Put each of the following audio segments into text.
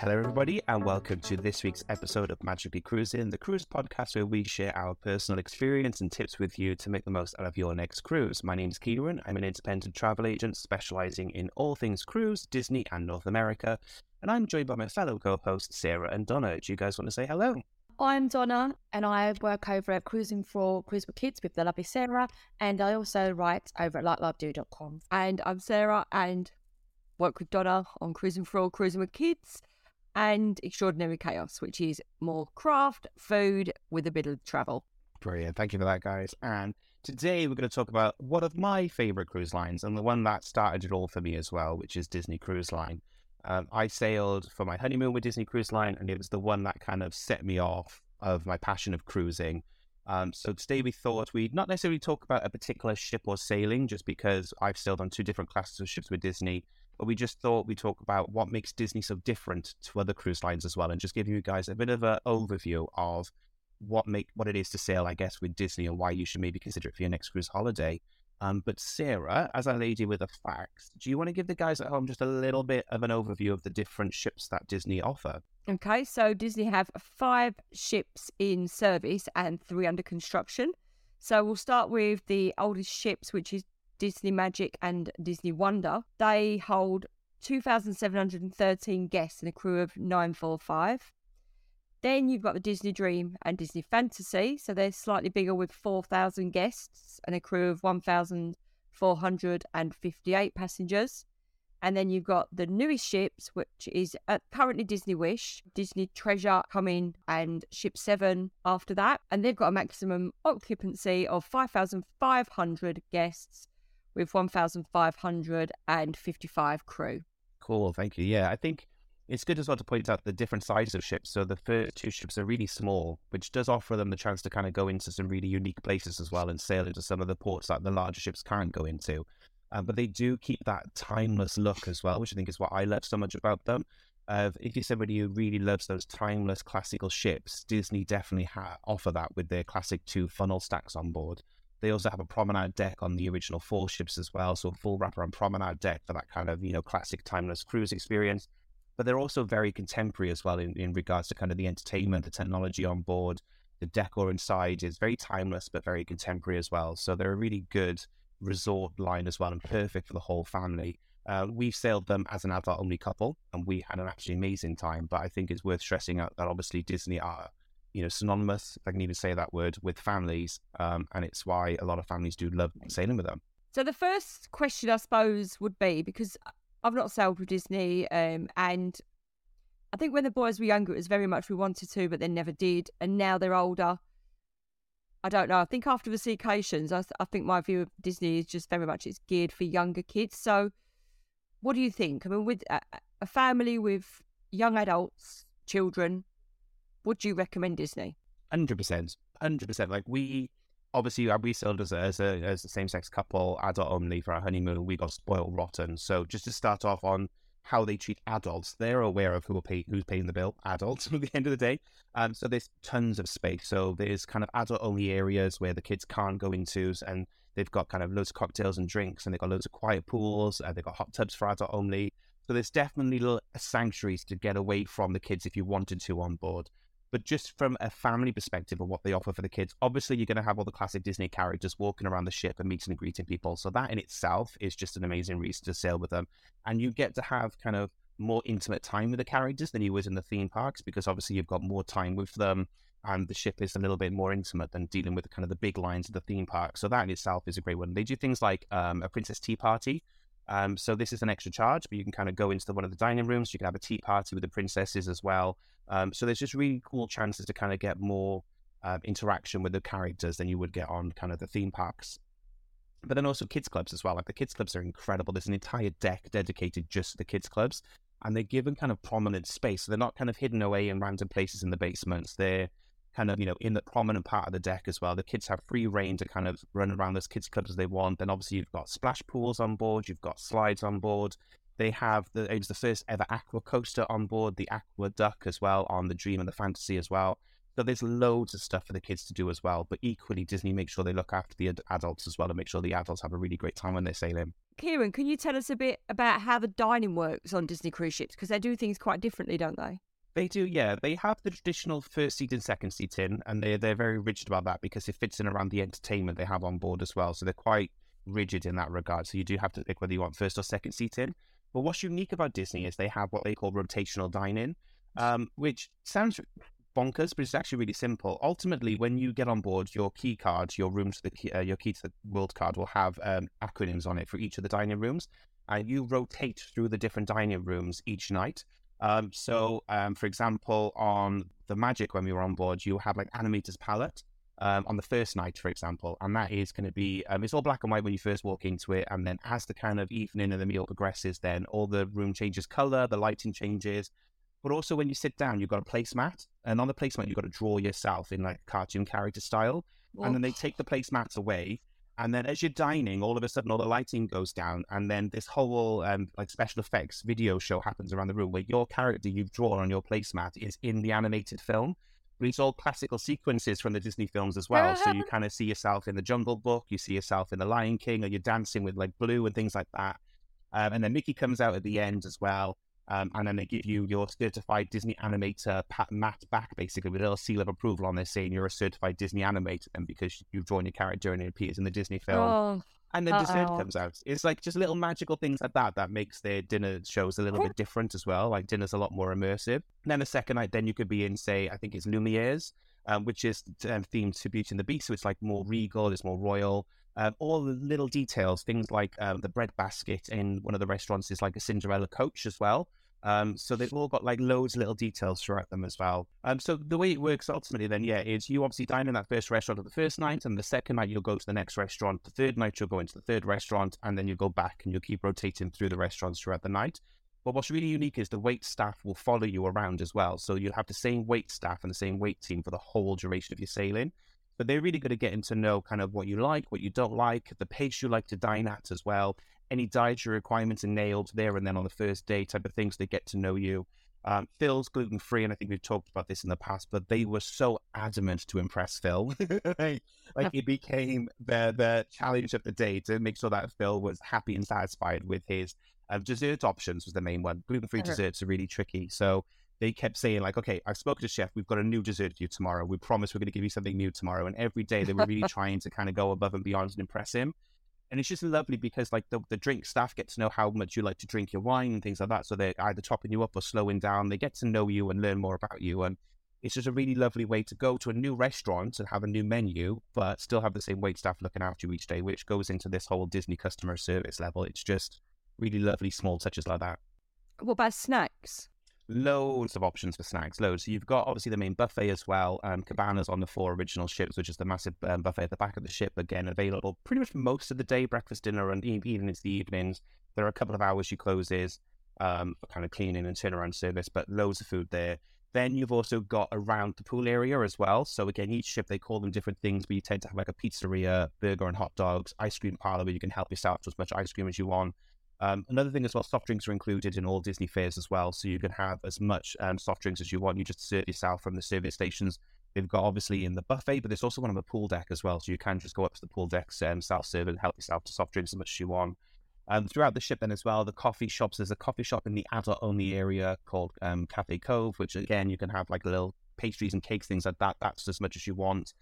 Hello, everybody, and welcome to this week's episode of Magically Cruising, the cruise podcast where we share our personal experience and tips with you to make the most out of your next cruise. My name is Kieran. I'm an independent travel agent specializing in all things cruise, Disney, and North America. And I'm joined by my fellow co hosts, Sarah and Donna. Do you guys want to say hello? I'm Donna, and I work over at Cruising for Cruise with Kids with the lovely Sarah, and I also write over at lightlovedo.com. And I'm Sarah, and work with Donna on Cruising for All, Cruising with Kids and Extraordinary Chaos, which is more craft, food with a bit of travel. Brilliant. Thank you for that, guys. And today we're going to talk about one of my favorite cruise lines and the one that started it all for me as well, which is Disney Cruise Line. Um, I sailed for my honeymoon with Disney Cruise Line, and it was the one that kind of set me off of my passion of cruising. Um, so today we thought we'd not necessarily talk about a particular ship or sailing, just because I've sailed on two different classes of ships with Disney, but we just thought we'd talk about what makes Disney so different to other cruise lines as well, and just give you guys a bit of an overview of what make what it is to sail, I guess, with Disney and why you should maybe consider it for your next cruise holiday. Um, but Sarah, as a lady with the facts, do you want to give the guys at home just a little bit of an overview of the different ships that Disney offer? Okay, so Disney have five ships in service and three under construction. So we'll start with the oldest ships, which is Disney Magic and Disney Wonder. They hold 2,713 guests and a crew of 945. Then you've got the Disney Dream and Disney Fantasy. So they're slightly bigger with 4,000 guests and a crew of 1,458 passengers. And then you've got the newest ships, which is uh, currently Disney Wish, Disney Treasure coming, and Ship 7 after that. And they've got a maximum occupancy of 5,500 guests with 1,555 crew. Cool, thank you. Yeah, I think it's good as well to point out the different sizes of ships. So the first two ships are really small, which does offer them the chance to kind of go into some really unique places as well and sail into some of the ports that the larger ships can't go into. Um, but they do keep that timeless look as well, which I think is what I love so much about them. Uh, if you're somebody who really loves those timeless classical ships, Disney definitely ha- offer that with their classic two funnel stacks on board. They also have a promenade deck on the original four ships as well, so a full wraparound promenade deck for that kind of you know classic timeless cruise experience. But they're also very contemporary as well in, in regards to kind of the entertainment, the technology on board. The decor inside is very timeless but very contemporary as well. So they're a really good resort line as well and perfect for the whole family. Uh, we've sailed them as an adult only couple and we had an absolutely amazing time. But I think it's worth stressing out that obviously Disney are you know, synonymous, if I can even say that word, with families. Um, and it's why a lot of families do love sailing with them. So the first question, I suppose, would be because I've not sailed with Disney, um, and I think when the boys were younger, it was very much we wanted to, but they never did. And now they're older. I don't know. I think after the Seacations, I, I think my view of Disney is just very much it's geared for younger kids. So, what do you think? I mean, with a, a family with young adults, children, would you recommend Disney? Hundred percent, hundred percent. Like we obviously uh, we sailed as a, as a, as a same sex couple, adult only for our honeymoon. We got spoiled rotten. So just to start off on how they treat adults, they're aware of who will pay, who's paying the bill. Adults at the end of the day. Um, so there's tons of space. So there's kind of adult only areas where the kids can't go into, and they've got kind of loads of cocktails and drinks, and they've got loads of quiet pools. and they've got hot tubs for adult only. So there's definitely little sanctuaries to get away from the kids if you wanted to on board. But just from a family perspective of what they offer for the kids, obviously you're going to have all the classic Disney characters walking around the ship and meeting and greeting people. So that in itself is just an amazing reason to sail with them. And you get to have kind of more intimate time with the characters than you would in the theme parks because obviously you've got more time with them and the ship is a little bit more intimate than dealing with kind of the big lines of the theme park. So that in itself is a great one. They do things like um, a princess tea party. Um, so this is an extra charge, but you can kind of go into the, one of the dining rooms. You can have a tea party with the princesses as well. Um, so there's just really cool chances to kind of get more uh, interaction with the characters than you would get on kind of the theme parks. But then also kids clubs as well. Like the kids clubs are incredible. There's an entire deck dedicated just to the kids clubs, and they're given kind of prominent space. So they're not kind of hidden away in random places in the basements. They're kind of you know in the prominent part of the deck as well. The kids have free rein to kind of run around those kids clubs as they want. Then obviously you've got splash pools on board, you've got slides on board, they have the it was the first ever aqua coaster on board, the AquaDuck as well on the Dream and the Fantasy as well. So there's loads of stuff for the kids to do as well. But equally, Disney makes sure they look after the ad- adults as well and make sure the adults have a really great time when they're sailing. Kieran, can you tell us a bit about how the dining works on Disney cruise ships? Because they do things quite differently, don't they? They do, yeah. They have the traditional first seat and second seat in, and they they're very rigid about that because it fits in around the entertainment they have on board as well. So they're quite rigid in that regard. So you do have to pick whether you want first or second seat in. But what's unique about Disney is they have what they call rotational dining, um, which sounds bonkers, but it's actually really simple. Ultimately, when you get on board, your key card, your room to the key, uh, your key to the world card will have um, acronyms on it for each of the dining rooms, and you rotate through the different dining rooms each night. Um, so, um, for example, on the Magic when we were on board, you have like Animator's Palate. Um, on the first night, for example, and that is going to be um, it's all black and white when you first walk into it, and then as the kind of evening and the meal progresses, then all the room changes color, the lighting changes, but also when you sit down, you've got a placemat, and on the placemat you've got to draw yourself in like cartoon character style, and then they take the placemats away, and then as you're dining, all of a sudden all the lighting goes down, and then this whole um, like special effects video show happens around the room where your character you've drawn on your placemat is in the animated film. But it's all classical sequences from the Disney films as well. so you kind of see yourself in the Jungle Book, you see yourself in the Lion King, or you're dancing with like Blue and things like that. Um, and then Mickey comes out at the end as well. Um, and then they give you your certified Disney animator pat, mat back, basically, with a little seal of approval on there saying you're a certified Disney animator, and because you've drawn your character and it appears in the Disney film. Oh, and then dessert Uh-oh. comes out. It's like just little magical things like that that makes their dinner shows a little bit different as well. Like dinner's a lot more immersive. And then the second night, then you could be in, say, I think it's Lumiere's, um, which is um, themed to Beauty and the Beast. So it's like more regal, it's more royal. Um, all the little details, things like um, the bread basket in one of the restaurants is like a Cinderella coach as well. Um, so they've all got like loads of little details throughout them as well. Um, so the way it works ultimately then, yeah, is you obviously dine in that first restaurant on the first night, and the second night you'll go to the next restaurant. The third night you'll go into the third restaurant, and then you go back and you'll keep rotating through the restaurants throughout the night. But what's really unique is the wait staff will follow you around as well. So you'll have the same wait staff and the same wait team for the whole duration of your sailing. But they're really good at getting to know kind of what you like, what you don't like, the pace you like to dine at as well. Any dietary requirements are nailed there and then on the first day type of things. They get to know you. Um, Phil's gluten free, and I think we've talked about this in the past, but they were so adamant to impress Phil. like it became the the challenge of the day to make sure that Phil was happy and satisfied with his um, dessert options was the main one. Gluten free Uh-huh. desserts are really tricky, so they kept saying like, "Okay, I've spoken to chef. We've got a new dessert for you tomorrow. We promise we're going to give you something new tomorrow." And every day they were really trying to kind of go above and beyond and impress him. And it's just lovely because like the, the drink staff get to know how much you like to drink your wine and things like that. So they're either topping you up or slowing down. They get to know you and learn more about you. And it's just a really lovely way to go to a new restaurant and have a new menu, but still have the same wait staff looking after you each day, which goes into this whole Disney customer service level. It's just really lovely small touches like that. what about snacks? Loads of options for snacks, loads. So you've got obviously the main buffet as well. Um, cabanas on the four original ships, which is the massive um, buffet at the back of the ship. Again, available pretty much most of the day, breakfast, dinner, and even into the evenings. There are a couple of hours she closes um, for kind of cleaning and turnaround service, but loads of food there. Then you've also got around the pool area as well. So again, each ship they call them different things, but you tend to have like a pizzeria, burger and hot dogs, ice cream parlor where you can help yourself to as much ice cream as you want. Um, another thing as well, soft drinks are included in all Disney fares as well, so you can have as much um, soft drinks as you want. You just serve yourself from the service stations. They've got obviously in the buffet, but there's also one on the pool deck as well, so you can just go up to the pool deck, and self-serve and help yourself to soft drinks as much as you want. Um, throughout the ship then as well, the coffee shops. There's a coffee shop in the adult-only area called um, Cafe Cove, which again you can have like little pastries and cakes, things like that. That's as much as you want.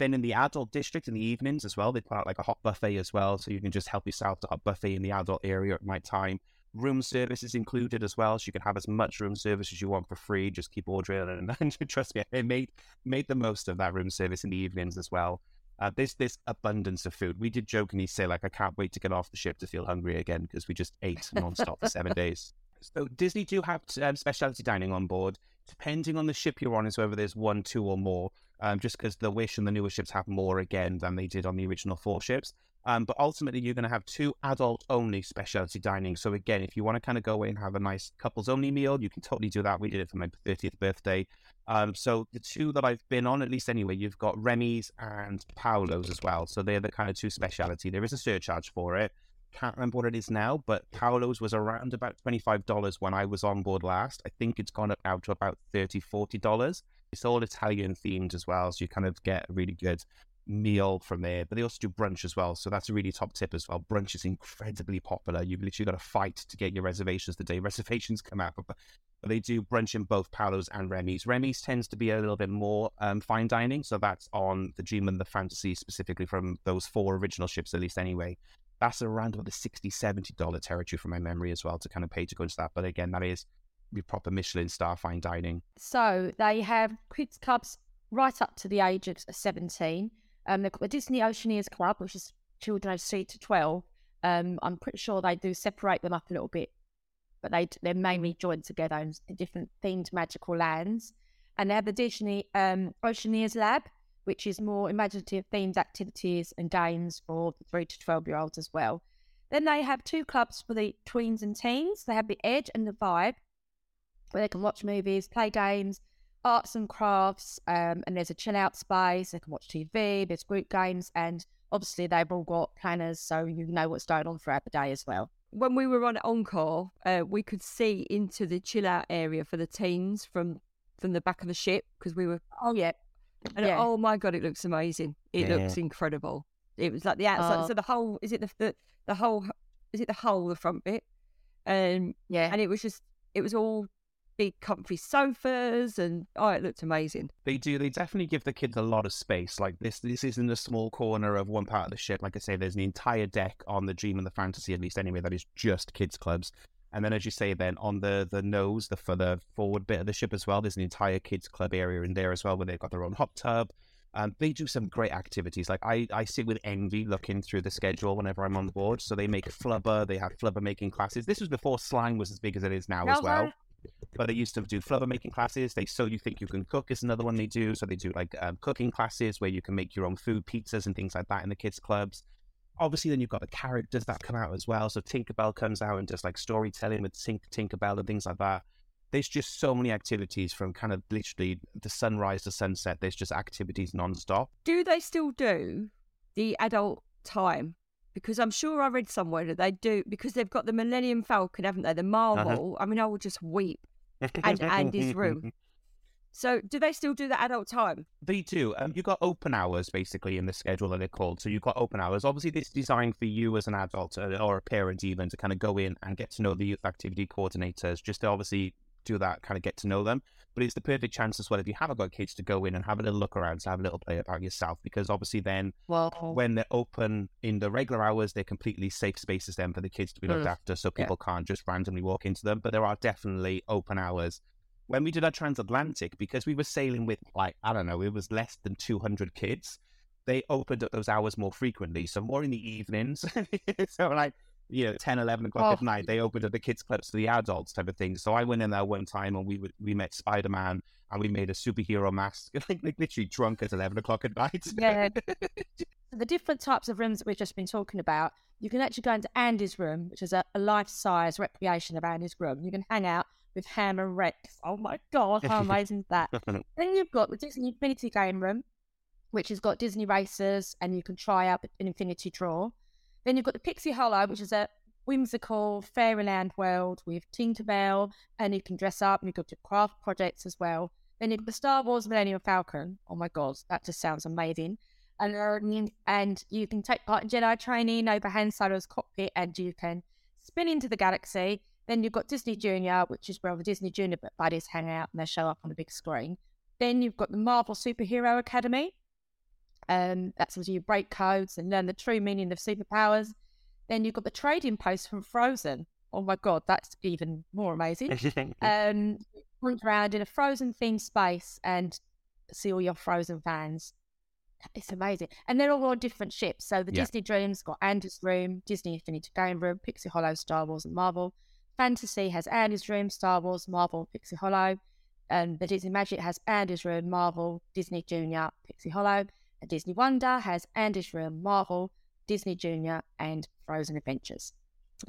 Then in the adult district in the evenings as well, they put out like a hot buffet as well, so you can just help yourself to hot buffet in the adult area at night time. Room service is included as well, so you can have as much room service as you want for free. Just keep ordering, and, and trust me, they made made the most of that room service in the evenings as well. Uh, there's this abundance of food. We did jokingly say like, I can't wait to get off the ship to feel hungry again because we just ate nonstop for seven days. So Disney do have um, specialty dining on board. Depending on the ship you're on, is whether there's one, two, or more. Um, just because the Wish and the newer ships have more again than they did on the original four ships. Um, but ultimately, you're going to have two adult-only specialty dining. So again, if you want to kind of go away and have a nice couples-only meal, you can totally do that. We did it for my 30th birthday. Um, so the two that I've been on, at least anyway, you've got Remy's and Palo's as well. So they're the kind of two specialty. There is a surcharge for it. Can't remember what it is now, but Palo's was around about $25 when I was on board last. I think it's gone up now to about $30, $40. It's all Italian themed as well, so you kind of get a really good meal from there, but they also do brunch as well. So that's a really top tip as well. Brunch is incredibly popular. You've literally got to fight to get your reservations the day reservations come out. But, they do brunch in both Palo's and Remy's. Remy's tends to be a little bit more um, fine dining. So that's on the Dream and the Fantasy, specifically from those four original ships, at least anyway. That's around about the $60, $70 territory from my memory as well to kind of pay to go into that. But again, that is your proper Michelin star fine dining. So they have kids clubs right up to the age of 17. Um, the Disney Oceaneers Club, which is children aged 3 to 12. Um, I'm pretty sure they do separate them up a little bit, but they, they're mainly joined together in, different themed magical lands. And they have the Disney um, Oceaneers Lab, which is more imaginative themed activities and games for the 3 to 12 year olds as well. Then they have two clubs for the tweens and teens. They have the Edge and the Vibe, where they can watch movies, play games, arts and crafts, um, and there's a chill out space. They can watch TV, there's group games, and obviously they've all got planners so you know what's going on throughout the day as well. When we were on Encore, uh, we could see into the chill out area for the teens from from the back of the ship because we were. Oh yeah, and yeah. oh my god, it looks amazing! It Yeah. looks incredible. It was like the outside, Oh. so the whole is it the, the the whole is it the whole the front bit, um, yeah. and it was just it was all big comfy sofas and oh, it looked amazing. They do. They definitely give the kids a lot of space. Like this, this isn't a small corner of one part of the ship. Like I say, there's an entire deck on the Dream and the Fantasy, at least anyway, that is just kids clubs. And then, as you say, then on the the nose, the for the forward bit of the ship as well, there's an entire kids club area in there as well, where they've got their own hot tub. Um, they do some great activities. Like I, I sit with envy looking through the schedule whenever I'm on board. So they make flubber. They have flubber making classes. This was before slime was as big as it is now as well but they used to do flubber making classes. They so you think you can cook is another one they do. So they do like um, cooking classes where you can make your own food, pizzas and things like that in the kids clubs. Obviously, then you've got the characters that come out as well. So Tinkerbell comes out and does like storytelling with Tink- Tinkerbell and things like that. There's just so many activities from kind of literally the sunrise to sunset. There's just activities nonstop. Do they still do the adult time? Because I'm sure I read somewhere that they do because they've got the Millennium Falcon, haven't they? The uh-huh. Marvel. I mean, I would just weep. And Andy's room. So, do they still do the adult time? They do. Um, you've got open hours basically in the schedule that they're called. So you've got open hours. Obviously, this is designed for you as an adult uh, or a parent even to kind of go in and get to know the youth activity coordinators, just to obviously do that, kind of get to know them. But it's the perfect chance as well if you haven't got kids to go in and have a little look around, to have a little play about yourself, because obviously then Well, when they're open in the regular hours, they're completely safe spaces then for the kids to be looked Mm. after, so Yeah. people can't just randomly walk into them. But there are definitely open hours. When we did our transatlantic, because we were sailing with like I don't know, it was less than two hundred kids. They opened up those hours more frequently, so more in the evenings. so like you know, 10, 11 o'clock at Oh. night, they opened up the kids clubs to the adults type of thing. So I went in there one time and we would, we met Spider Man and we made a superhero mask, like, like literally drunk at eleven o'clock at night. Yeah. So the different types of rooms that we've just been talking about, you can actually go into Andy's room, which is a, a life-size recreation of Andy's room. You can hang out with Hamm and Rex. Oh my god, how amazing is that? then you've got the Disney Infinity Game Room, which has got Disney races, and you can try out an Infinity Draw. Then you've got the Pixie Hollow, which is a whimsical fairyland world with Tinkerbell, and you can dress up and you can do craft projects as well. Then you've got the Star Wars Millennium Falcon. Oh my god, that just sounds amazing. And, uh, and you can take part in Jedi training over Han Solo's cockpit, and you can spin into the galaxy. Then you've got Disney Junior, which is where all the Disney Junior buddies hang out and they show up on the big screen. Then you've got the Marvel Superhero Academy. Um, that's where you break codes and learn the true meaning of superpowers. Then you've got the trading post from Frozen. Oh my god, that's even more amazing. um, wander around in a Frozen themed space and see all your Frozen fans. It's amazing, and they're all on different ships. So the Yeah. Disney Dreams got Andy's room, Disney Infinity Game Room, Pixie Hollow, Star Wars, and Marvel. Fantasy has Andy's room, Star Wars, Marvel, Pixie Hollow. And the Disney Magic has Andy's room, Marvel, Disney Junior, Pixie Hollow. And Disney Wonder has Andy's room, Marvel, Disney Junior, and Frozen Adventures.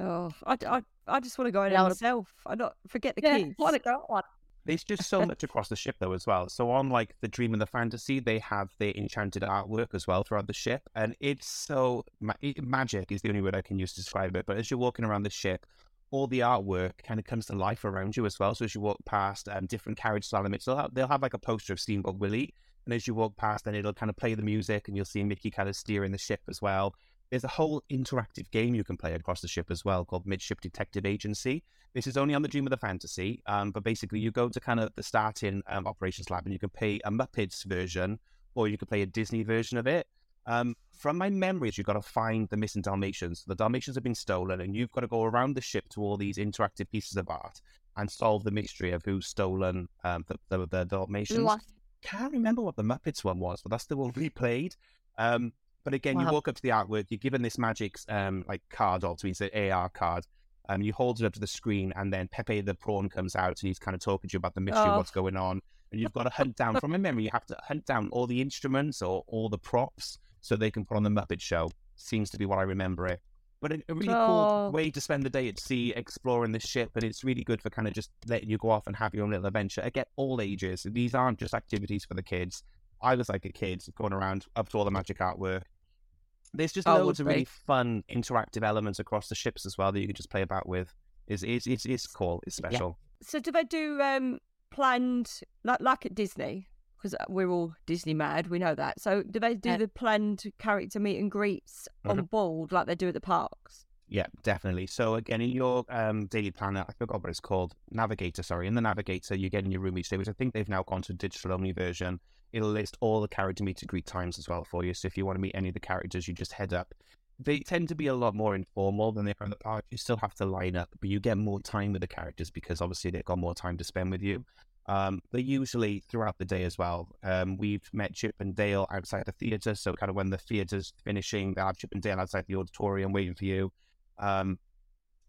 Oh, I, I, I just want to go in Yeah, there myself. I not forget the Yeah, kids. what a go on. There's just so much across the ship though as well. So on like the Dream and the Fantasy, they have the enchanted artwork as well throughout the ship, and it's so ma- magic is the only word I can use to describe it. But as you're walking around the ship, all the artwork kind of comes to life around you as well. So as you walk past um, different carriage elements, they'll have, they'll have like a poster of Steamboat Willie, And as you walk past, then it'll kind of play the music, and you'll see Mickey kind of steering the ship as well. There's a whole interactive game you can play across the ship as well called Midship Detective Agency. This is only on the Dream of the Fantasy, um, but basically you go to kind of the starting um, operations lab and you can play a Muppets version or you can play a Disney version of it. Um, from my memories, you've got to find the missing Dalmatians. The Dalmatians have been stolen, and you've got to go around the ship to all these interactive pieces of art and solve the mystery of who's stolen um, the, the, the Dalmatians. Can't remember what the Muppets one was, but that's the one we played. Um, but again, wow. you walk up to the artwork, you're given this magic um, like card, or it's an AR card. Um, you hold it up to the screen, and then Pepe the prawn comes out, and he's kind of talking to you about the mystery oh. of what's going on. And you've got to hunt down, from my memory, you have to hunt down all the instruments or all the props so they can put on the Muppet Show. Seems to be what I remember it. But a, a really oh. cool way to spend the day at sea exploring this ship, and it's really good for kind of just letting you go off and have your own little adventure. Again, all ages. These aren't just activities for the kids. I was like a kid going around up to all the magic artwork, there's just oh, loads of really fun interactive elements across the ships as well that you can just play about with. Is it's, it's it's cool. It's special. Yeah. So do they do um planned like like at Disney? Because uh, we're all Disney mad, we know that. So do they do yeah. the planned character meet and greets mm-hmm. on board like they do at the parks? Yeah, definitely. So again, in your um, daily planner, I forgot what it's called, Navigator. Sorry, in the Navigator, you get in your room each day, which I think they've now gone to digital only version it'll list all the character meet and greet times as well for you. So if you want to meet any of the characters, you just head up. They tend to be a lot more informal than they are in the park. You still have to line up, but you get more time with the characters because obviously they've got more time to spend with you. Um, they usually throughout the day as well. Um, we've met Chip and Dale outside the theatre, so kind of when the theatre's finishing, they have Chip and Dale outside the auditorium waiting for you. Um,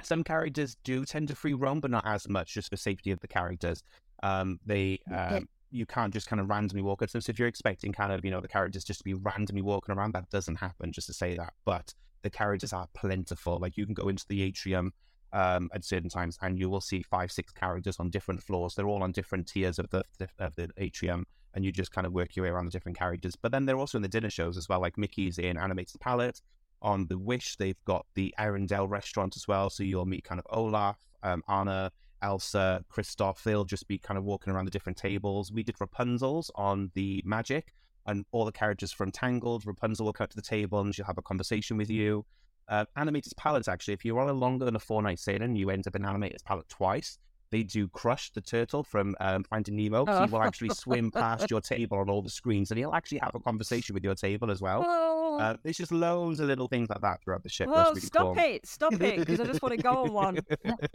some characters do tend to free roam, but not as much, just for safety of the characters. Um, they um, you can't just kind of randomly walk. up. So if you're expecting kind of, you know, the characters just to be randomly walking around, that doesn't happen, just to say that. But the characters are plentiful. Like you can go into the atrium um, at certain times and you will see five, six characters on different floors. They're all on different tiers of the, of the atrium and you just kind of work your way around the different characters. But then they're also in the dinner shows as well, like Mickey's in Animated Palette. On the Wish, they've got the Arendelle restaurant as well. So you'll meet kind of Olaf, um, Anna, Elsa, Kristoff, they'll just be kind of walking around the different tables. We did Rapunzel's on the Magic, and all the characters from Tangled, Rapunzel will come to the table and she'll have a conversation with you. Uh, Animated Palette, actually, if you're on a longer than a four night sailing, you end up in Animator's Palate twice they do Crush the turtle from um, Finding Nemo. So he will actually swim past your table on all the screens, and he'll actually have a conversation with your table as well. Oh. Uh, there's just loads of little things like that throughout the ship. Oh, really stop cool. it! Stop it! Because I just want to go on one.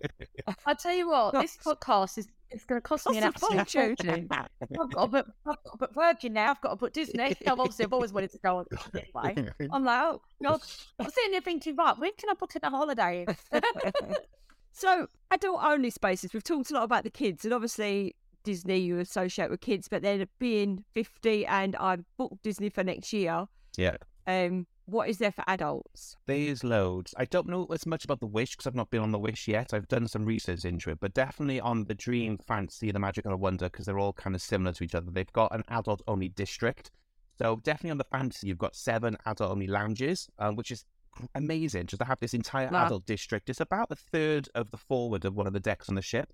I tell you what, this podcast is it's going to cost me an absolute fortune. I've got to put, I've got Virgin now. I've got to put Disney. I've obviously I've always wanted to go on way. I'm like, oh God, I'm sitting there thinking, right, when can I book in a holiday? So, adult only spaces, we've talked a lot about the kids, and obviously Disney you associate with kids, but then being 50 and I've booked Disney for next year. Yeah. Um, what is there for adults? There's loads. I don't know as much about the Wish because I've not been on the Wish yet. I've done some research into it, but definitely on the Dream, Fantasy, the Magic, and the Wonder because they're all kind of similar to each other. They've got an adult only district. So definitely on the Fantasy, you've got seven adult only lounges, um, which is amazing just to have this entire wow. adult district. It's about a third of the forward of one of the decks on the ship.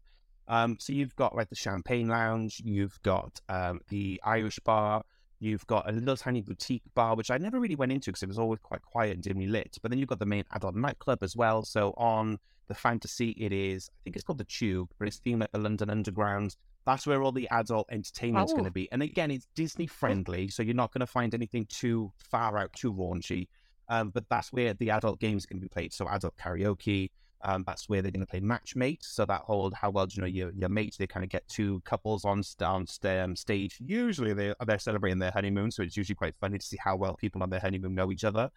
Um, so you've got like the champagne lounge, you've got um, the Irish bar, you've got a little tiny boutique bar, which I never really went into because it was always quite quiet and dimly lit. But then you've got the main adult nightclub as well. So on the fantasy, it is I think it's called the Tube, but it's themed like the London Underground. That's where all the adult entertainment's oh. going to be. And again, it's Disney friendly, so you're not going to find anything too far out, too raunchy. Um, but that's where the adult games can be played. So adult karaoke. Um, that's where they're going to play matchmate. So that whole how well do you know your your mates? They kind of get two couples on on um, stage. Usually they they're celebrating their honeymoon, so it's usually quite funny to see how well people on their honeymoon know each other.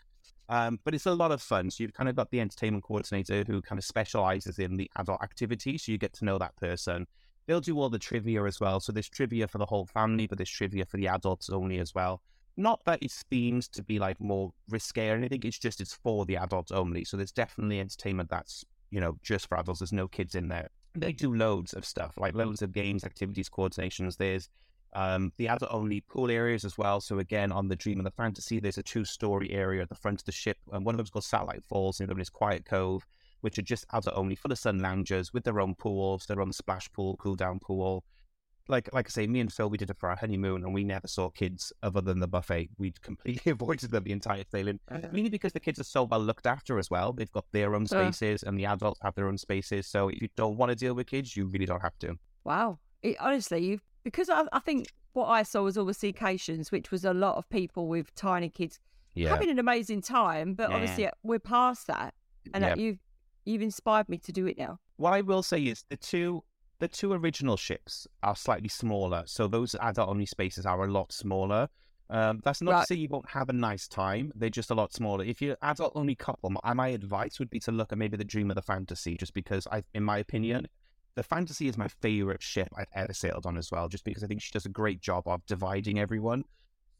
Um, but it's a lot of fun. So you've kind of got the entertainment coordinator who kind of specializes in the adult activity. So you get to know that person. They'll do all the trivia as well. So there's trivia for the whole family, but there's trivia for the adults only as well. Not that it's themed to be like more risque or anything. It's just it's for the adults only. So there's definitely entertainment that's you know just for adults. There's no kids in there. They do loads of stuff, like loads of games, activities, coordinations. There's um, the adult only pool areas as well. So again, on the Dream and the Fantasy, there's a two story area at the front of the ship, and one of them's called Satellite Falls, and the other one is Quiet Cove, which are just adult only full of sun loungers with their own pools, their own splash pool, cool down pool like like I say, me and Phil, we did it for our honeymoon, and we never saw kids other than the buffet. We'd completely avoided them the entire sailing, mainly because the kids are so well looked after as well. They've got their own Uh. spaces, and the adults have their own spaces. So if you don't want to deal with kids, you really don't have to. Wow. It, honestly, you because I, I think what I saw was all the seacations, which was a lot of people with tiny kids Yeah, having an amazing time. But Yeah. obviously, we're past that, and uh, Yeah. you've you've inspired me to do it now. what I will say is the two the two original ships are slightly smaller, so those adult only spaces are a lot smaller. Um, that's not to say you won't have a nice time. They're just a lot smaller. If you're adult only couple, my, my advice would be to look at maybe the Dream of the Fantasy, just because I, in my opinion, the Fantasy is my favorite ship I've ever sailed on as well, just because I think she does a great job of dividing everyone.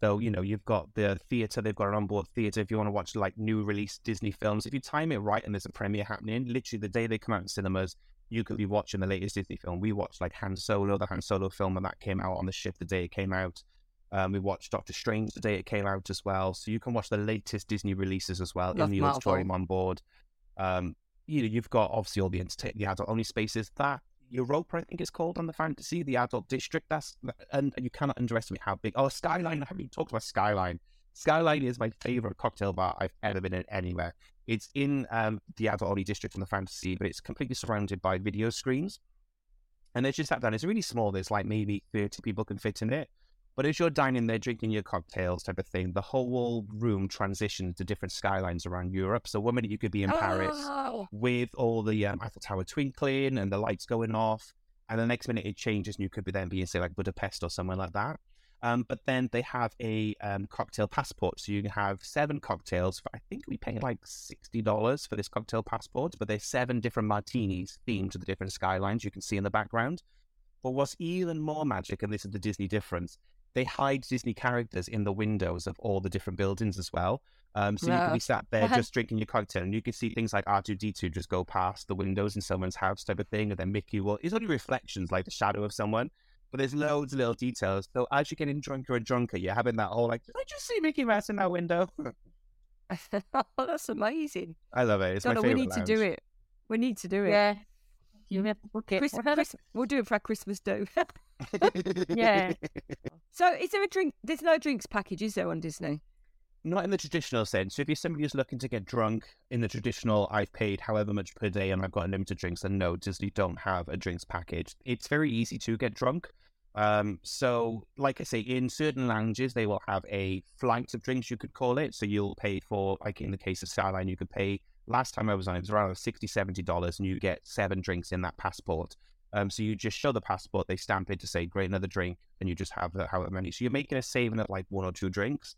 So, you know, you've got the theatre, they've got an onboard theatre. If you want to watch like new release Disney films, if you time it right and there's a premiere happening, literally the day they come out in cinemas, you could be watching the latest Disney film. We watched like Han Solo, the Han Solo film, and that came out on the ship the day it came out. Um, we watched Doctor Strange the day it came out as well. So you can watch the latest Disney releases as well Love in the Marvel. auditorium on board. Um, you know, you've got obviously all the entertain the adult only spaces. That Europa, I think it's called on the fantasy, the adult district. That's and you cannot underestimate how big. Oh, Skyline! I haven't even talked about Skyline. Skyline is my favorite cocktail bar I've ever been in anywhere. It's in um, the only district on the fantasy, but it's completely surrounded by video screens. And it's just sat down. It's really small. There's like maybe 30 people can fit in it. But as you're dining there, drinking your cocktails type of thing, the whole room transitions to different skylines around Europe. So one minute you could be in Paris Oh, with all the um, Eiffel Tower twinkling and the lights going off. And the next minute it changes and you could be then be in, say, like Budapest or somewhere like that. Um, but then they have a um, cocktail passport. So you can have seven cocktails. For, I think we pay like $60 for this cocktail passport, but there's seven different martinis themed to the different skylines you can see in the background. But what's even more magic, and this is the Disney difference, they hide Disney characters in the windows of all the different buildings as well. Um, so you can be sat there just drinking your cocktail, and you can see things like R2D2 just go past the windows in someone's house, type of thing, and then Mickey will. It's only reflections, like the shadow of someone, but there's loads of little details. So as you're getting drunker and drunker, you're having that whole like, did I just see Mickey Mouse in that window? oh, that's amazing. I love it. It's my Donna, we favorite. need to do it. We need to do it. Yeah. You have to book it. Chris, Chris, we'll do it for our Christmas do. Yeah. so, is there a drink? There's no drinks package, is there on Disney? Not in the traditional sense. So if you're somebody who's looking to get drunk in the traditional, I've paid however much per day and I've got unlimited drinks, then no, Disney don't have a drinks package. It's very easy to get drunk. Um, so, like I say, in certain lounges, they will have a flight of drinks, you could call it. So you'll pay for, like in the case of Skyline, you could pay, last time I was on, it was around $60, $70, and you get seven drinks in that passport. Um, so you just show the passport, they stamp it to say, great, another drink, and you just have however many. So you're making a saving of like one or two drinks.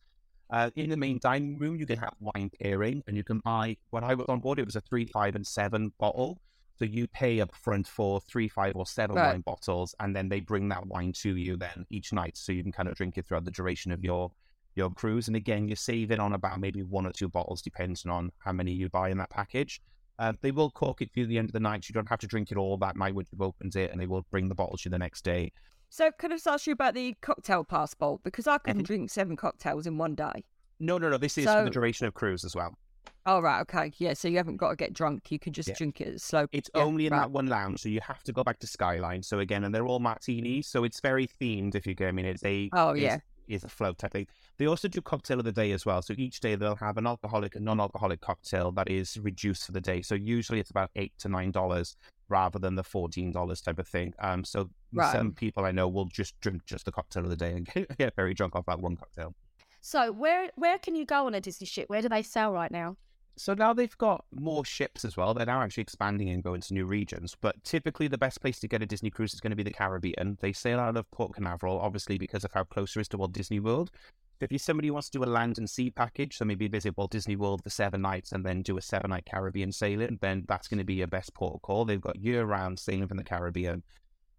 Uh, in the main dining room, you can have wine pairing, and you can buy. When I was on board, it was a three, five, and seven bottle. So you pay up front for three, five, or seven Right. wine bottles, and then they bring that wine to you then each night, so you can kind of drink it throughout the duration of your your cruise. And again, you're saving on about maybe one or two bottles, depending on how many you buy in that package. Uh, they will cork it at the end of the night. So you don't have to drink it all that night when you've opened it, and they will bring the bottles to you the next day. So, can I just ask you about the cocktail passport? Because I couldn't Mhm. drink seven cocktails in one day. No, no, no. This is for the duration of cruise as well. Oh, right. Okay. Yeah. So, you haven't got to get drunk. You can just Yeah. drink it slow. It's yeah, only in right. that one lounge, so you have to go back to Skyline. So again, and they're all martinis, so it's very themed. If you get, I mean, it's a Oh, it's- yeah. is a float type thing. They also do cocktail of the day as well. So each day they'll have an alcoholic and non-alcoholic cocktail that is reduced for the day. So usually it's about eight to nine dollars rather than the fourteen dollars type of thing. Um, so Right. some people I know will just drink just the cocktail of the day and get, get very drunk off that one cocktail. So where where can you go on a Disney ship? Where do they sell right now? So now they've got more ships as well. They're now actually expanding and going to new regions. But typically, the best place to get a Disney cruise is going to be the Caribbean. They sail out of Port Canaveral, obviously because of how close it is to Walt Disney World. If somebody wants to do a land and sea package, so maybe visit Walt Disney World for seven nights and then do a seven night Caribbean sailing, then that's going to be your best port of call. They've got year round sailing from the Caribbean.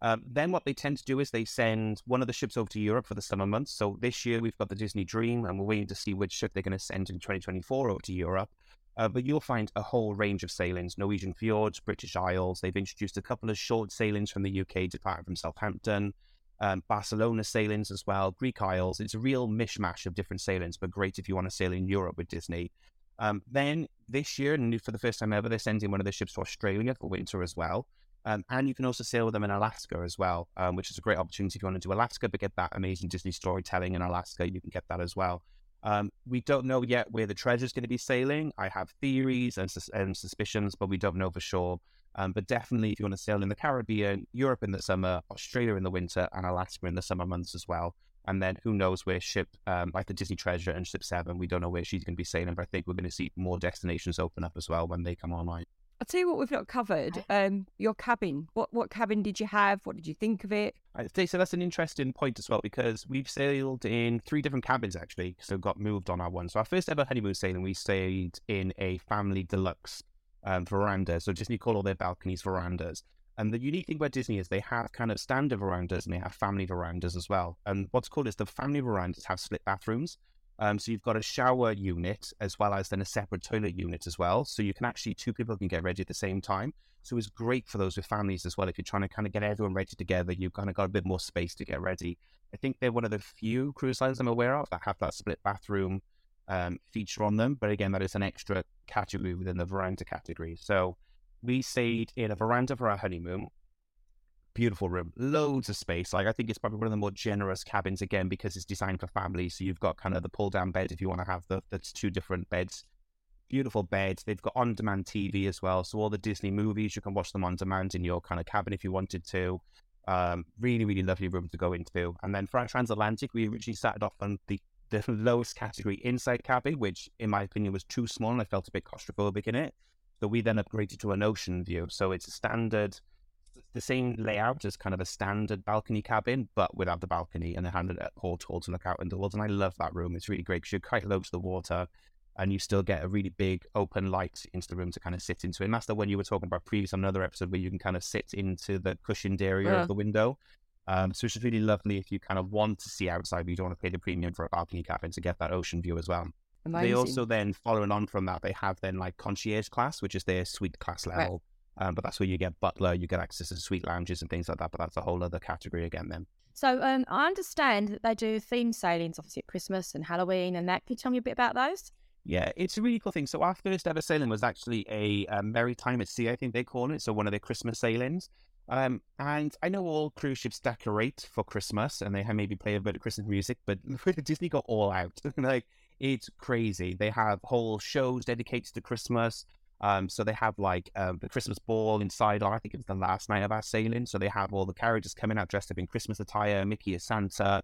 Um, then what they tend to do is they send one of the ships over to Europe for the summer months. So this year we've got the Disney Dream, and we're waiting to see which ship they're going to send in 2024 over to Europe. Uh, but you'll find a whole range of sailings Norwegian fjords, British Isles. They've introduced a couple of short sailings from the UK, departing from Southampton, um, Barcelona sailings as well, Greek Isles. It's a real mishmash of different sailings, but great if you want to sail in Europe with Disney. Um, then this year, and for the first time ever, they're sending one of the ships to Australia for winter as well. Um, and you can also sail with them in Alaska as well, um, which is a great opportunity if you want to do Alaska, but get that amazing Disney storytelling in Alaska. You can get that as well. Um, we don't know yet where the treasure is going to be sailing. I have theories and, sus- and suspicions, but we don't know for sure. Um, but definitely, if you want to sail in the Caribbean, Europe in the summer, Australia in the winter, and Alaska in the summer months as well. And then who knows where ship um, like the Disney Treasure and Ship Seven, we don't know where she's going to be sailing, but I think we're going to see more destinations open up as well when they come online. I'll tell you what we've not covered. Um, your cabin. What what cabin did you have? What did you think of it? Say so. That's an interesting point as well because we've sailed in three different cabins actually, so got moved on our one. So our first ever honeymoon sailing, we stayed in a family deluxe um, veranda. So Disney call all their balconies verandas. And the unique thing about Disney is they have kind of standard verandas and they have family verandas as well. And what's cool is the family verandas have split bathrooms. Um, so you've got a shower unit as well as then a separate toilet unit as well. So you can actually two people can get ready at the same time. So it's great for those with families as well. If you're trying to kind of get everyone ready together, you've kind of got a bit more space to get ready. I think they're one of the few cruise lines I'm aware of that have that split bathroom um, feature on them. But again, that is an extra category within the veranda category. So we stayed in a veranda for our honeymoon beautiful room, loads of space. Like I think it's probably one of the more generous cabins again because it's designed for families. So you've got kind of the pull down bed if you want to have the that's two different beds. Beautiful beds. They've got on demand TV as well. So all the Disney movies you can watch them on demand in your kind of cabin if you wanted to. Um, really, really lovely room to go into. And then for our transatlantic, we originally started off on the the lowest category inside cabin, which in my opinion was too small and I felt a bit claustrophobic in it. So we then upgraded to an ocean view. So it's a standard the same layout as kind of a standard balcony cabin, but without the balcony, and it had a porthole to look out indoors. And I love that room; it's really great because you're quite low to the water, and you still get a really big open light into the room to kind of sit into. And that's the one you were talking about previous on another episode where you can kind of sit into the cushioned area Yeah. of the window. Um, so it's just really lovely if you kind of want to see outside, but you don't want to pay the premium for a balcony cabin to get that ocean view as well. Amazing. They also then, following on from that, they have then like concierge class, which is their suite class Right. level. Um, but that's where you get butler, you get access to suite lounges and things like that. But that's a whole other category again. Then So um, I understand that they do theme sailings, obviously at Christmas and Halloween and that. Can you tell me a bit about those? yeah, it's a really cool thing. So our first ever sailing was actually a, um merry time at sea, I think they call it. So one of their Christmas sailings. Um, and I know all cruise ships decorate for Christmas and they maybe play a bit of Christmas music, but Disney got all out. like it's crazy. They have whole shows dedicated to Christmas. Um, so they have like um, the Christmas ball inside. I think it was the last night of our sailing. So they have all the characters coming out dressed up in Christmas attire. Mickey is Santa,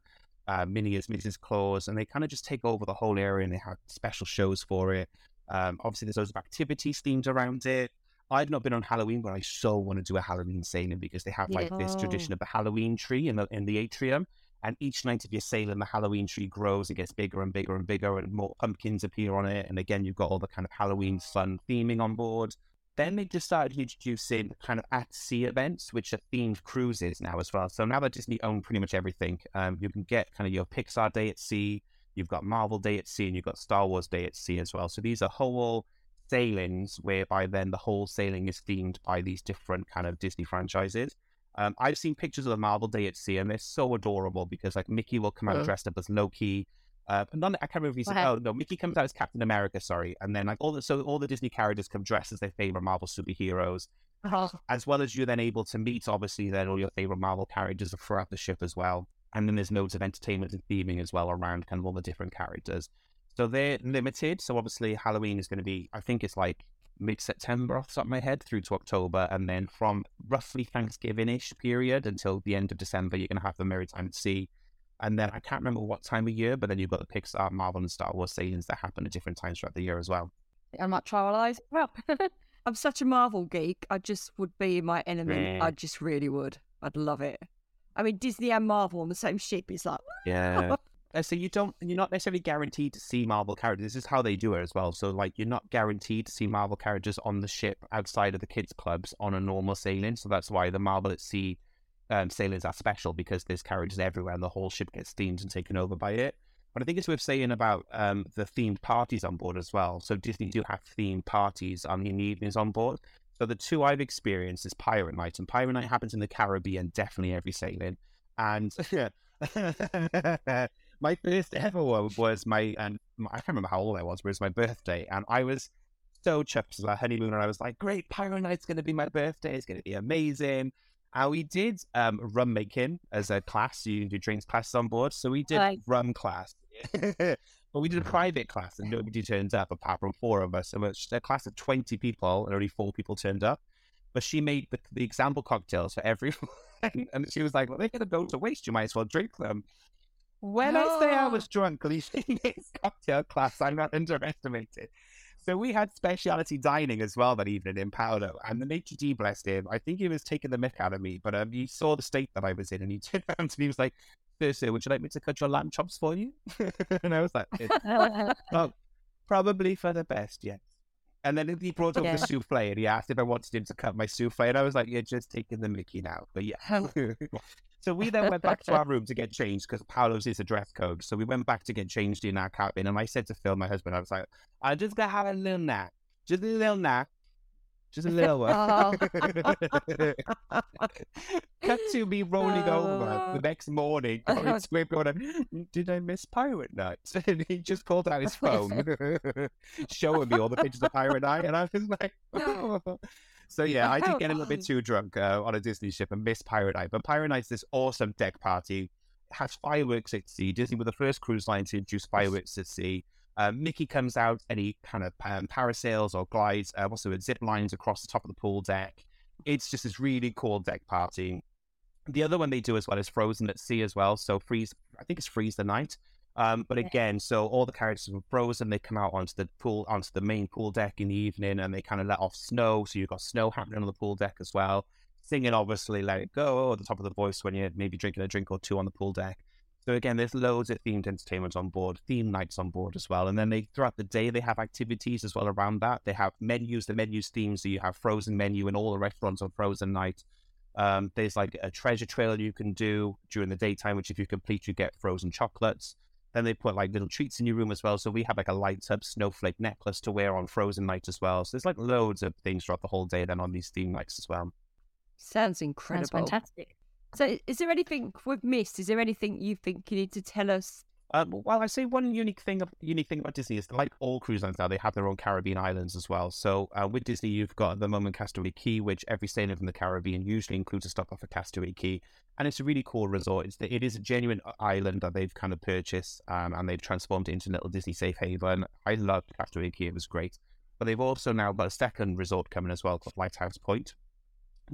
uh, Minnie is Mrs. Claus, and they kind of just take over the whole area and they have special shows for it. Um, obviously, there's loads of activities themed around it. I've not been on Halloween, but I so want to do a Halloween sailing because they have like this tradition of the Halloween tree in the in the atrium. And each night of your sailing, the Halloween tree grows, it gets bigger and bigger and bigger, and more pumpkins appear on it. And again, you've got all the kind of Halloween fun theming on board. Then they just started introducing kind of at sea events, which are themed cruises now as well. So now that Disney own pretty much everything, um, you can get kind of your Pixar Day at Sea, you've got Marvel Day at Sea, and you've got Star Wars Day at Sea as well. So these are whole sailings whereby then the whole sailing is themed by these different kind of Disney franchises. Um, I've seen pictures of the Marvel Day at Sea, and they're so adorable because like Mickey will come out dressed up as Loki. Uh, none, I can't remember if he's Wow. oh no, Mickey comes out as Captain America, sorry, and then like all the so all the Disney characters come dressed as their favorite Marvel superheroes, as well as you're then able to meet obviously then all your favorite Marvel characters throughout the ship as well. And then there's loads of entertainment and theming as well around kind of all the different characters. So they're limited. So obviously Halloween is going to be, I think it's like mid September off the top of my head through to October. And then from roughly Thanksgiving ish period until the end of December, you're going to have the Merry Time at Sea. And then I can't remember what time of year, but then you've got the Pixar, Marvel, and Star Wars sailings that happen at different times throughout the year as well. I might try all those. Well, I'm such a Marvel geek. I just would be my enemy. Yeah. I just really would. I'd love it. I mean, Disney and Marvel on the same ship is like, Yeah. Uh, so you don't you're not necessarily guaranteed to see Marvel characters. This is how they do it as well. So like you're not guaranteed to see Marvel characters on the ship outside of the kids clubs on a normal sailing. So that's why the Marvel at Sea um, sailings are special because there's characters everywhere and the whole ship gets themed and taken over by it. But I think it's worth saying about um, the themed parties on board as well. So Disney do have themed parties on in the evenings on board. So the two I've experienced is Pirate Night, and Pirate Night happens in the Caribbean, definitely every sailing. And my first ever one was my, and I can't remember how old I was, but it was my birthday, and I was so chuffed. It was our honeymoon, and I was like, "Great, Pirate Night's going to be my birthday. It's going to be amazing." And we did um, rum making as a class. You do drinks classes on board, so we did Right. rum class. but we did a private class, and nobody turned up apart from four of us. So it was a class of twenty people, and only four people turned up. But she made the, the example cocktails for everyone, and she was like, "Well, they're going to go to waste. You might as well drink them." When I say I was drunk leaving this cocktail class, I'm not underestimated. So we had specialty dining as well that evening in Palo, and the maître d' blessed him. I think he was taking the mick out of me, but um, he saw the state that I was in, and he turned around to me. He was like, "Sir, sir, would you like me to cut your lamb chops for you?" and I was like, "Eh, "Oh, probably for the best, yes." And then he brought over Yeah. the souffle, and he asked if I wanted him to cut my souffle, and I was like, "You're just taking the Mickey now." But yeah. So we then went back to our room to get changed because Palo's is a dress code. So we went back to get changed in our cabin, and I said to Phil, my husband, I was like, I'm just gotta have a little nap, just a little nap." Just a little one. Cut to me rolling over the next morning, going to going, Did I miss Pirate Night? And he just pulled out his phone, showing me all the pictures of Pirate Night. And I was like, oh. So, yeah, I did get a little bit too drunk uh, on a Disney ship and missed Pirate Night. But Pirate Night's this awesome deck party, has fireworks at sea. Disney were the first cruise line to introduce fireworks at sea. Uh, Mickey comes out and he kind of um, parasails or glides, uh, also with zip lines across the top of the pool deck. It's just this really cool deck party. The other one they do as well is Frozen at Sea as well. So freeze, I think it's Freeze the Night. Um, but again, so all the characters from Frozen, they come out onto the pool, onto the main pool deck in the evening, and they kind of let off snow. So you've got snow happening on the pool deck as well. Singing, obviously, "Let It Go" at the top of the voice when you're maybe drinking a drink or two on the pool deck. So again, there's loads of themed entertainment on board, theme nights on board as well. And then they throughout the day they have activities as well around that. They have menus, the menus themed, so you have Frozen menu in all the restaurants on Frozen night. Um, there's like a treasure trail you can do during the daytime, which if you complete, you get frozen chocolates. Then they put like little treats in your room as well. So we have like a light up snowflake necklace to wear on Frozen night as well. So there's like loads of things throughout the whole day then on these theme nights as well. Sounds Sounds incredible. fantastic. So, is there anything we've missed? Is there anything you think you need to tell us? Um, well, I say one unique thing, unique thing about Disney is like all cruise lines now, they have their own Caribbean islands as well. So uh, with Disney, you've got at the moment Castaway Cay, which every sailing from the Caribbean usually includes a stop off at Castaway Cay, and it's a really cool resort. It's, it is a genuine island that they've kind of purchased, um, and they've transformed it into a little Disney safe haven. I loved Castaway Cay; it was great. But they've also now got a second resort coming as well called Lighthouse Point.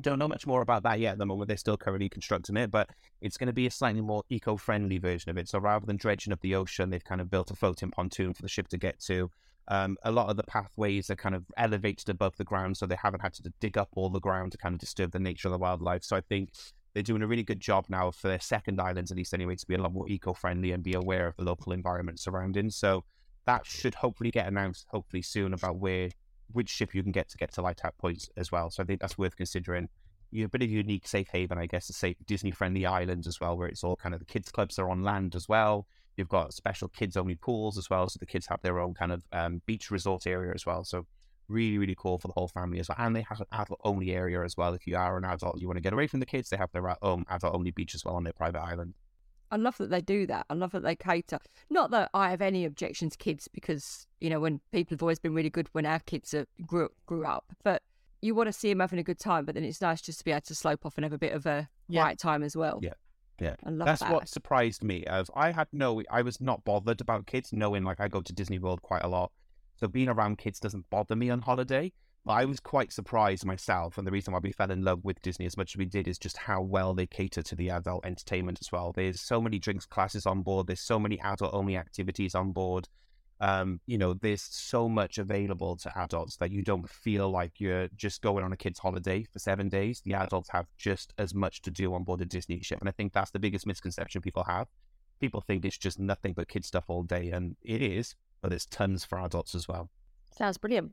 Don't know much more about that yet at the moment. They're still currently constructing it, but it's going to be a slightly more eco-friendly version of it. So rather than dredging up the ocean, they've kind of built a floating pontoon for the ship to get to. Um, a lot of the pathways are kind of elevated above the ground, so they haven't had to dig up all the ground to kind of disturb the nature of the wildlife. So I think they're doing a really good job now for their second islands, at least anyway, to be a lot more eco-friendly and be aware of the local environment surrounding. So that should hopefully get announced hopefully soon about where which ship you can get to get to Lighthouse Point as well. So I think that's worth considering. You're a bit of a unique safe haven, I guess, a safe Disney friendly island as well, where it's all kind of the kids' clubs are on land as well. You've got special kids only pools as well, so the kids have their own kind of um, beach resort area as well. So really, really cool for the whole family as well. And they have an adult only area as well. If you are an adult, you want to get away from the kids, they have their own adult only beach as well on their private island. I love that they do that. I love that they cater. Not that I have any objection to kids because you know when people have always been really good when our kids are, grew grew up, but you want to see them having a good time. But then it's nice just to be able to slope off and have a bit of a Yeah. right time as well. Yeah. Yeah. I love That's that. what surprised me. As I had no, I was not bothered about kids, knowing like I go to Disney World quite a lot, so being around kids doesn't bother me on holiday. I was quite surprised myself, and the reason why we fell in love with Disney as much as we did is just how well they cater to the adult entertainment as well. There's so many drinks classes on board. There's so many adult only activities on board. Um, you know, there's so much available to adults that you don't feel like you're just going on a kid's holiday for seven days. The adults have just as much to do on board a Disney ship. And I think that's the biggest misconception people have. People think it's just nothing but kid stuff all day, and it is, but there's tons for adults as well. Sounds brilliant.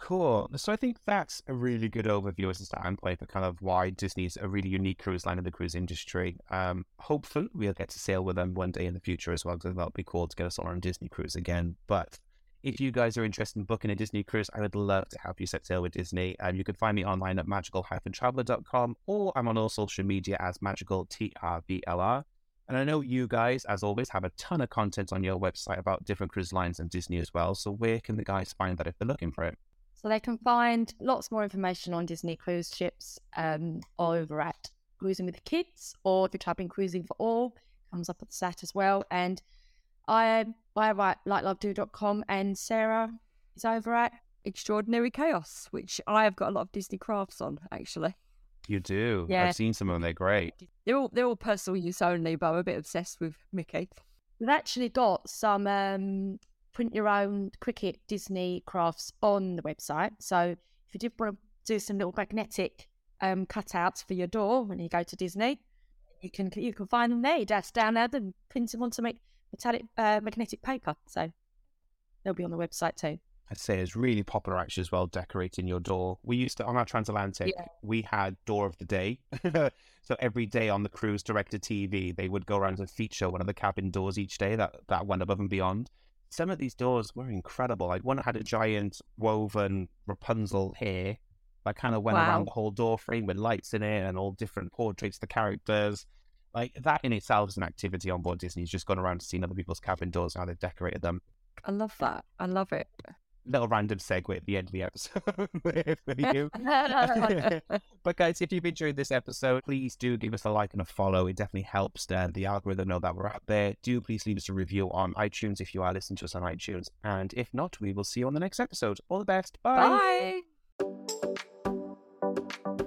Cool. So I think that's a really good overview as a starting point for kind of why Disney's a really unique cruise line in the cruise industry. Um, hopefully we'll get to sail with them one day in the future as well, because that'll be cool to get us all on a Disney cruise again. But if you guys are interested in booking a Disney cruise, I would love to help you set sail with Disney. Um, you can find me online at magical-traveler.com or I'm on all social media as magical TRVLR. And I know you guys, as always, have a ton of content on your website about different cruise lines and Disney as well. So where can the guys find that if they're looking for it? So they can find lots more information on Disney cruise ships um, over at Cruising with the Kids, or if you're typing Cruising for All, comes up at the sat as well. And I I write likelovedo.com, and Sarah is over at Extraordinary Chaos, which I have got a lot of Disney crafts on actually. You do. Yeah. I've seen some of them. They're great. They're all they're all personal use only, but I'm a bit obsessed with Mickey. We've actually got some um, print your own Cricut Disney crafts on the website. So if you did want to do some little magnetic um, cutouts for your door when you go to Disney, you can you can find them there. You just download them, print them onto make metallic uh, magnetic paper. So they'll be on the website too. I'd say it's really popular actually as well, decorating your door. We used to, on our transatlantic, Yeah. we had door of the day. so every day on the cruise director TV, they would go around and feature one of the cabin doors each day that, that went above and beyond. Some of these doors were incredible. Like one had a giant woven Rapunzel hair that kind of went Wow. around the whole door frame with lights in it and all different portraits of the characters. Like that in itself is an activity on board Disney. Is just going around to seeing other people's cabin doors, and how they've decorated them I love that. I love it. Little random segue at the end of the episode. but guys, if you've enjoyed this episode, please do give us a like and a follow. It definitely helps uh, the algorithm know that we're out there. Do please leave us a review on iTunes if you are listening to us on iTunes. And if not, we will see you on the next episode. All the best. Bye. Bye.